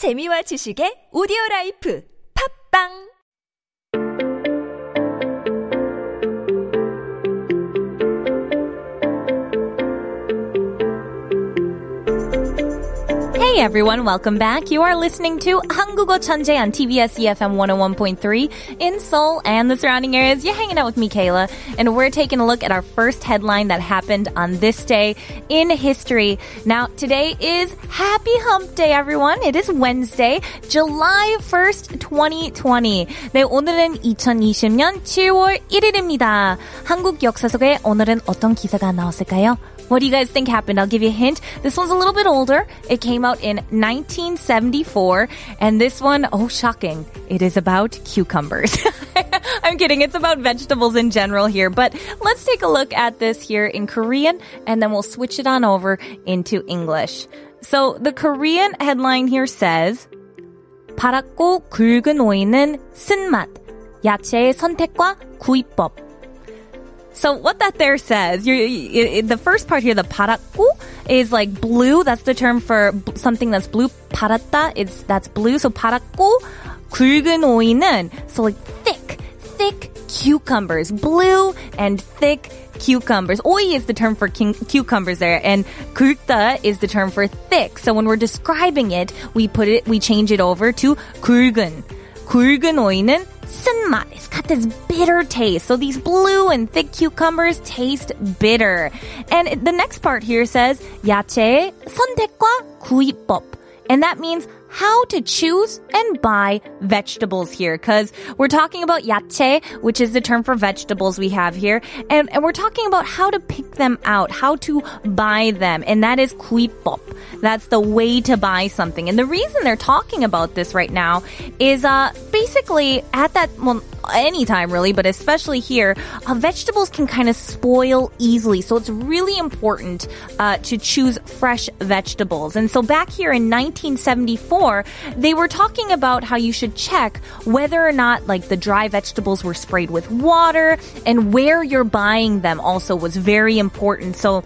재미와 지식의 오디오 라이프. 팝빵 Hey everyone, welcome back. You are listening to 한국어 천재 on TBS EFM 101.3 in Seoul and the surrounding areas. You're hanging out with me, Kayla, and we're taking a look at our first headline that happened on this day in history. Now, today is Happy Hump Day, everyone. It is Wednesday, July 1st, 2020. 네, 오늘은 2020년 7월 1일입니다. 한국 역사 속에 오늘은 어떤 기사가 나왔을까요? What do you guys think happened? I'll give you a hint. This one's a little bit older. It came out in 1974. And this one, oh, shocking. It is about cucumbers. I'm kidding. It's about vegetables in general here. But let's take a look at this here in Korean and then we'll switch it on over into English. So the Korean headline here says, 파랗고 굵은 오이는 쓴맛, 야채의 선택과 구입법. So what that there says, you're, you, the first part here, the parakku, is like blue. That's the term for b- something that's blue. Parata is that's blue. So parakku, 굵은 오이는 so like thick, thick cucumbers, blue and thick cucumbers. Oi is the term for king, cucumbers there, and 굵다 is the term for thick. So when we're describing it, we put it, we change it over to 굵은. 굵은 오이는 쓴맛. It's got this bitter taste. So these blue and thick cucumbers taste bitter. And the next part here says 야채의 선택과 구입법. And that means how to choose and buy vegetables here because we're talking about yate, which is the term for vegetables we have here. And, and we're talking about how to pick them out, how to buy them. And that is kuipop. That's the way to buy something. And the reason they're talking about this right now is uh, basically at that, well, anytime really, but especially here, uh, vegetables can kind of spoil easily. So it's really important, uh, to choose fresh vegetables. And so back here in 1974, they were talking about how you should check whether or not like the dry vegetables were sprayed with water and where you're buying them also was very important. So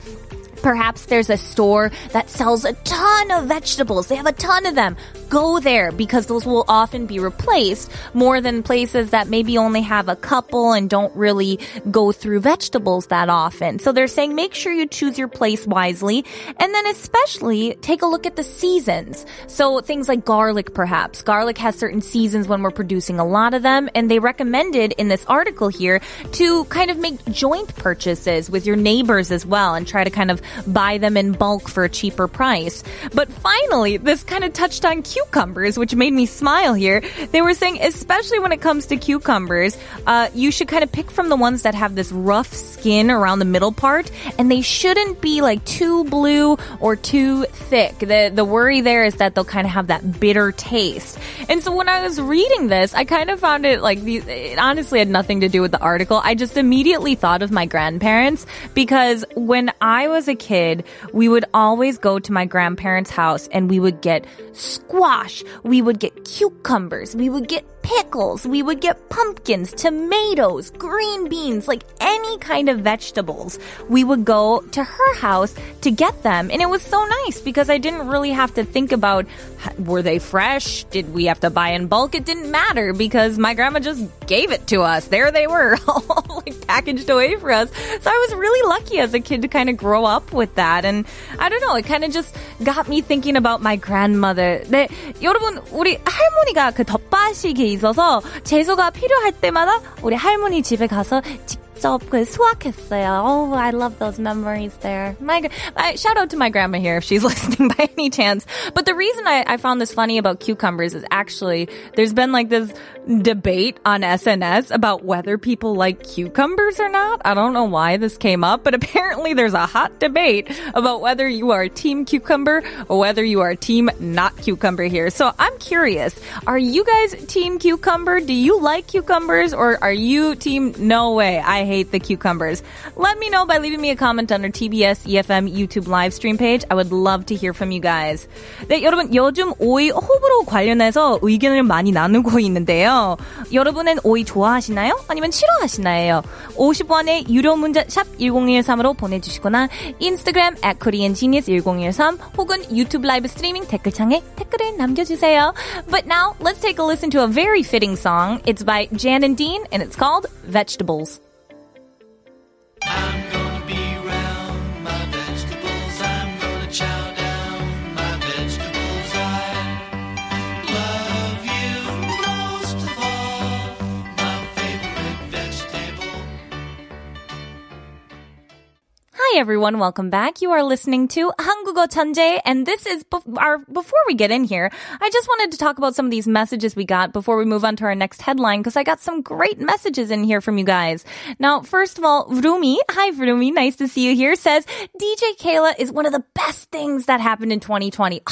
Perhaps there's a store that sells a ton of vegetables. They have a ton of them. Go there because those will often be replaced more than places that maybe only have a couple and don't really go through vegetables that often. So they're saying make sure you choose your place wisely and then especially take a look at the seasons. So things like garlic perhaps. Garlic has certain seasons when we're producing a lot of them and they recommended in this article here to kind of make joint purchases with your neighbors as well and try to kind of buy them in bulk for a cheaper price. But finally, this kind of touched on cucumbers, which made me smile here. They were saying, especially when it comes to cucumbers, uh, you should kind of pick from the ones that have this rough skin around the middle part, and they shouldn't be like too blue or too thick. The the worry there is that they'll kind of have that bitter taste. And so when I was reading this, I kind of found it like. It honestly had nothing to do with the article. I just immediately thought of my grandparents because when I was a kid, we would always go to my grandparents' house and we would get squash, we would get cucumbers, we would get pickles, we would get pumpkins, tomatoes, green beans, like any kind of vegetables. We would go to her house to get them. And it was so nice because I didn't really have to think about were they fresh? Did we have to buy in bulk? It didn't matter because my grandma just gave it to us. There they were, all like packaged away for us. So I was really lucky as a kid to kind of grow up with that. And I don't know, it kind of just got me thinking about my grandmother. 네, 여러분, 우리 할머니가 그 덧바식이 있어서 채소가 필요할 때마다 우리 할머니 집에 가서 직접 그 수확했어요. Oh, I love those memories there. My, my shout out to my grandma here if she's listening by any chance. But the reason I, I found this funny about cucumbers is actually there's been like this debate on SNS about whether people like cucumbers or not. I don't know why this came up, but apparently there's a hot debate about whether you are team cucumber or whether you are team not cucumber here. So I'm curious, are you guys team cucumber? Do you like cucumbers or are you team no way? I I hate the cucumbers. Let me know by leaving me a comment under TBS EFM YouTube live stream page. I would love to hear from you guys. 네, 여러분 요즘 오이 호불호 관련해서 의견을 많이 나누고 있는데요. 여러분은 오이 좋아하시나요? 아니면 싫어하시나요? 50원의 유료 문자 샵 1013으로 보내주시거나 인스타그램 at koreangenius1013 혹은 유튜브 라이브 스트리밍 댓글창에 댓글을 남겨주세요. But now, let's take a listen to a very fitting song. It's by Jan and Dean, and it's called Vegetables. Everyone, welcome back. You are listening to Hangugo Chanje, and this is our. Before we get in here, I just wanted to talk about some of these messages we got before we move on to our next headline because I got some great messages in here from you guys. Now, first of all, Vrumi, hi Vrumi, nice to see you here. Says DJ Kayla is one of the best things that happened in 2020.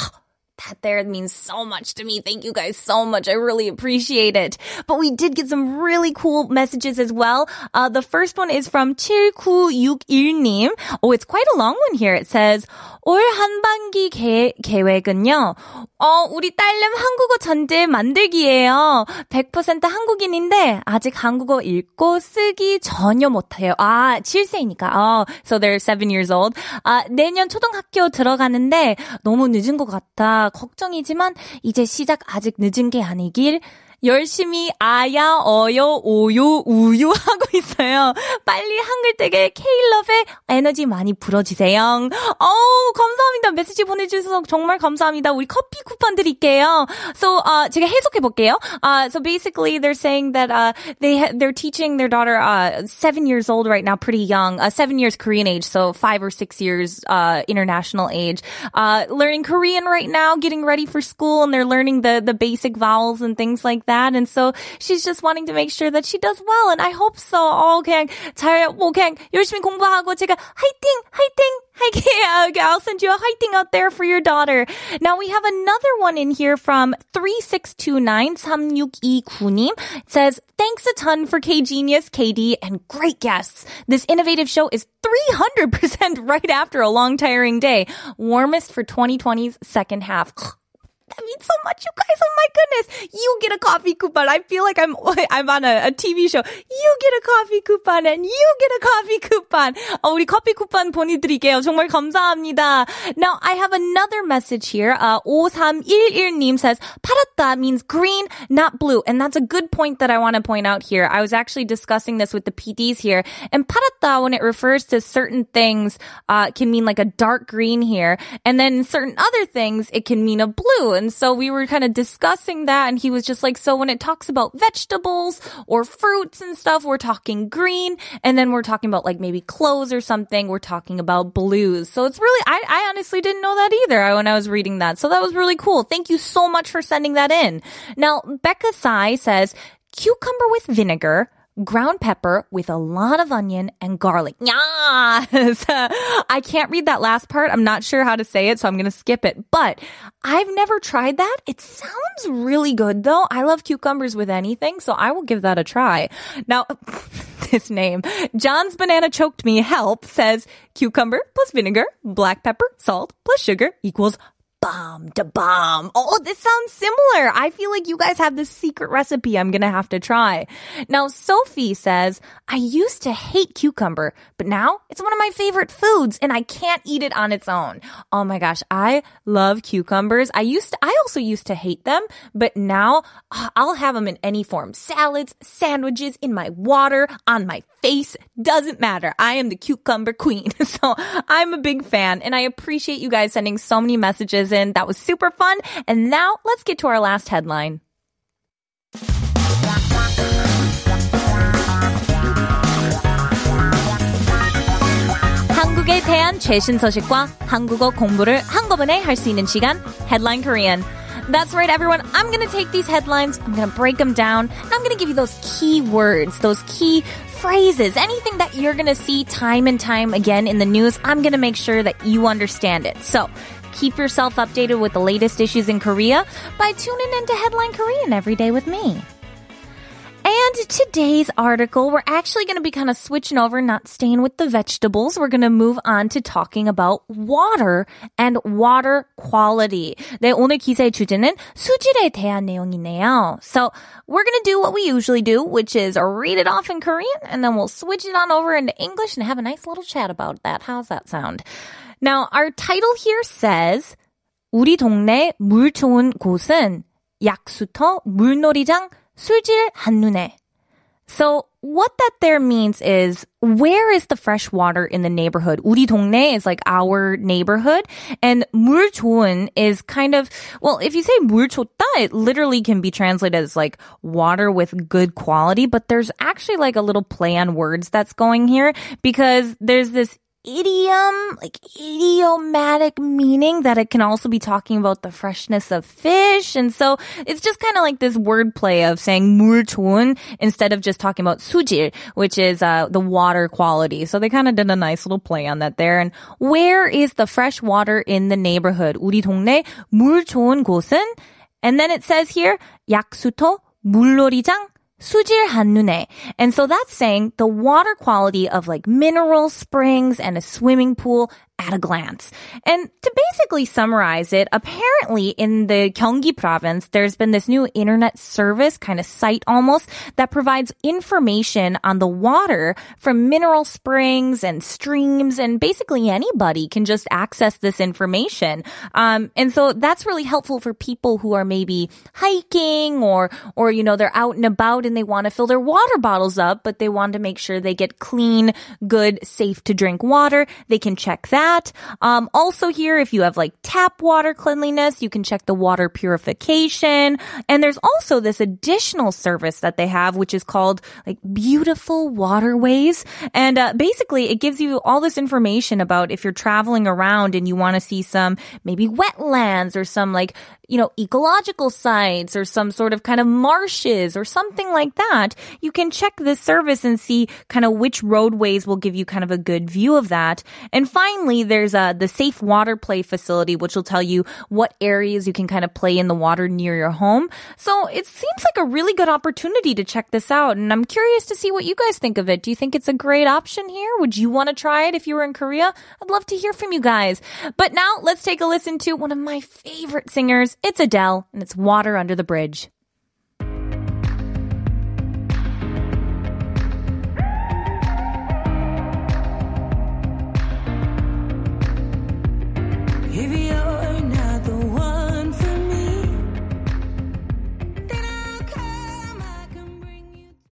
That there means so much to me. Thank you guys so much. I really appreciate it. But we did get some really cool messages as well. Uh, the first one is from 7961님. Oh, it's quite a long one here. It says, 올 한반기 계, 계획은요. 어, 우리 딸내미 한국어 전제 만들기예요. 100% 한국인인데 아직 한국어 읽고 쓰기 전혀 못해요. 아, 7세이니까. 어, so they're 7 years old. 아, 내년 초등학교 들어가는데 너무 늦은 것 같아. 걱정이지만 이제 시작 아직 늦은 게 아니길 열심히 아야, 어요, 오요, 우유 하고 있어요. 빨리 한글댁에 K러브의 에너지 많이 불어주세요. 어우, 감사합니다. 메시지 보내주셔서 정말 감사합니다. 우리 커피 쿠폰 드릴게요. So, uh, 제가 해석해 볼게요. Uh, so basically they're saying that, uh, they, ha- they're teaching their daughter, uh, seven years old right now, pretty young, uh, seven years Korean age, so five or six years, uh, international age, uh, learning Korean right now, getting ready for school, and they're learning the, the basic vowels and things like that. And so she's just wanting to make sure that she does well. And I hope so. 어, 그냥 잘, 뭐, 그냥 열심히 공부하고 제가 화이팅! 화이팅! 할게요. Okay, I'll send you a fighting out there for your daughter. Now we have another one in here from 3629-3629님. It says, thanks a ton for K-Genius, KD, and great guests. This innovative show is 300% right after a long tiring day. Warmest for 2020's second half. That means so much, you guys. Oh my goodness. You get a coffee coupon. I feel like I'm, I'm on a, a TV show. You get a coffee coupon and you get a coffee coupon. 어, 우리 커피 쿠폰 보내드릴게요. 정말 감사합니다. Now, I have another message here. Uh, 5311님 says, 파랗다 means green, not blue. And that's a good point that I want to point out here. I was actually discussing this with the PDs here. And 파랗다, when it refers to certain things, uh, can mean like a dark green here. And then certain other things, it can mean a blue. And so we were kind of discussing that. And he was just like, so when it talks about vegetables or fruits and stuff, we're talking green. And then we're talking about like maybe clothes or something. We're talking about blues. So it's really, I, I honestly didn't know that either when I was reading that. So that was really cool. Thank you so much for sending that in. Now, Becca Sai says, cucumber with vinegar, ground pepper with a lot of onion and garlic. Yes. I can't read that last part. I'm not sure how to say it, so I'm going to skip it. But I've never tried that. It sounds really good though. I love cucumbers with anything, so I will give that a try. Now, this name, John's banana choked me help says cucumber plus vinegar, black pepper, salt plus sugar equals bomb to bomb. Oh, this sounds similar. I feel like you guys have this secret recipe I'm gonna have to try. Now, Sophie says, I used to hate cucumber, but now it's one of my favorite foods and I can't eat it on its own. Oh my gosh, I love cucumbers. I used to, I also used to hate them, but now ah, I'll have them in any form. Salads, sandwiches, in my water, on my face, doesn't matter. I am the cucumber queen. So I'm a big fan and I appreciate you guys sending so many messages in. That was super fun. And now let's get to our last headline. 한국에 대한 최신 소식과 한국어 공부를 한꺼번에 할 수 있는 시간 Headline Korean. That's right, everyone. I'm going to take these headlines, I'm going to break them down, and I'm going to give you those key words, those key phrases, anything that you're going to see time and time again in the news. I'm going to make sure that you understand it. So, keep yourself updated with the latest issues in Korea by tuning into Headline Korean every day with me. And today's article, we're actually going to be kind of switching over, not staying with the vegetables. We're going to move on to talking about water and water quality. 네, 오늘 기사의 주제는 수질에 대한 내용이네요. So we're going to do what we usually do, which is read it off in Korean, and then we'll switch it on over into English and have a nice little chat about that. How's that sound? Now, our title here says 우리 동네 물 좋은 곳은 약수터, 물놀이장, 수질 한눈에. So what that there means is where is the fresh water in the neighborhood? 우리 동네 is like our neighborhood and 물 좋은 is kind of well if you say 물 좋다 it literally can be translated as like water with good quality but there's actually like a little play on words that's going here because there's this idiom, like idiomatic meaning that it can also be talking about the freshness of fish. And so it's just kind of like this wordplay of saying 물 좋은 instead of just talking about 수질, which is uh, the water quality. So they kind of did a nice little play on that there. And where is the fresh water in the neighborhood? 우리 동네 물 좋은 곳은? And then it says here, 약수터, 물놀이장, 수질 한눈에. And so that's saying the water quality of like mineral springs and a swimming pool at a glance. And to basically summarize it, apparently in the Gyeonggi province, there's been this new internet service, kind of site almost, that provides information on the water from mineral springs and streams, and basically anybody can just access this information. Um, and so that's really helpful for people who are maybe hiking or, or, you know, they're out and about and they want to fill their water bottles up, but they want to make sure they get clean, good, safe to drink water. They can check that that. Um, also here, if you have like tap water cleanliness, you can check the water purification. And there's also this additional service that they have, which is called like beautiful waterways. And uh, basically, it gives you all this information about if you're traveling around and you want to see some maybe wetlands or some like you know, ecological sites or some sort of kind of marshes or something like that, you can check this service and see kind of which roadways will give you kind of a good view of that. And finally, there's uh, the safe water play facility, which will tell you what areas you can kind of play in the water near your home. So it seems like a really good opportunity to check this out. And I'm curious to see what you guys think of it. Do you think it's a great option here? Would you want to try it if you were in Korea? I'd love to hear from you guys. But now let's take a listen to one of my favorite singers. It's Adele, and it's Water Under the Bridge.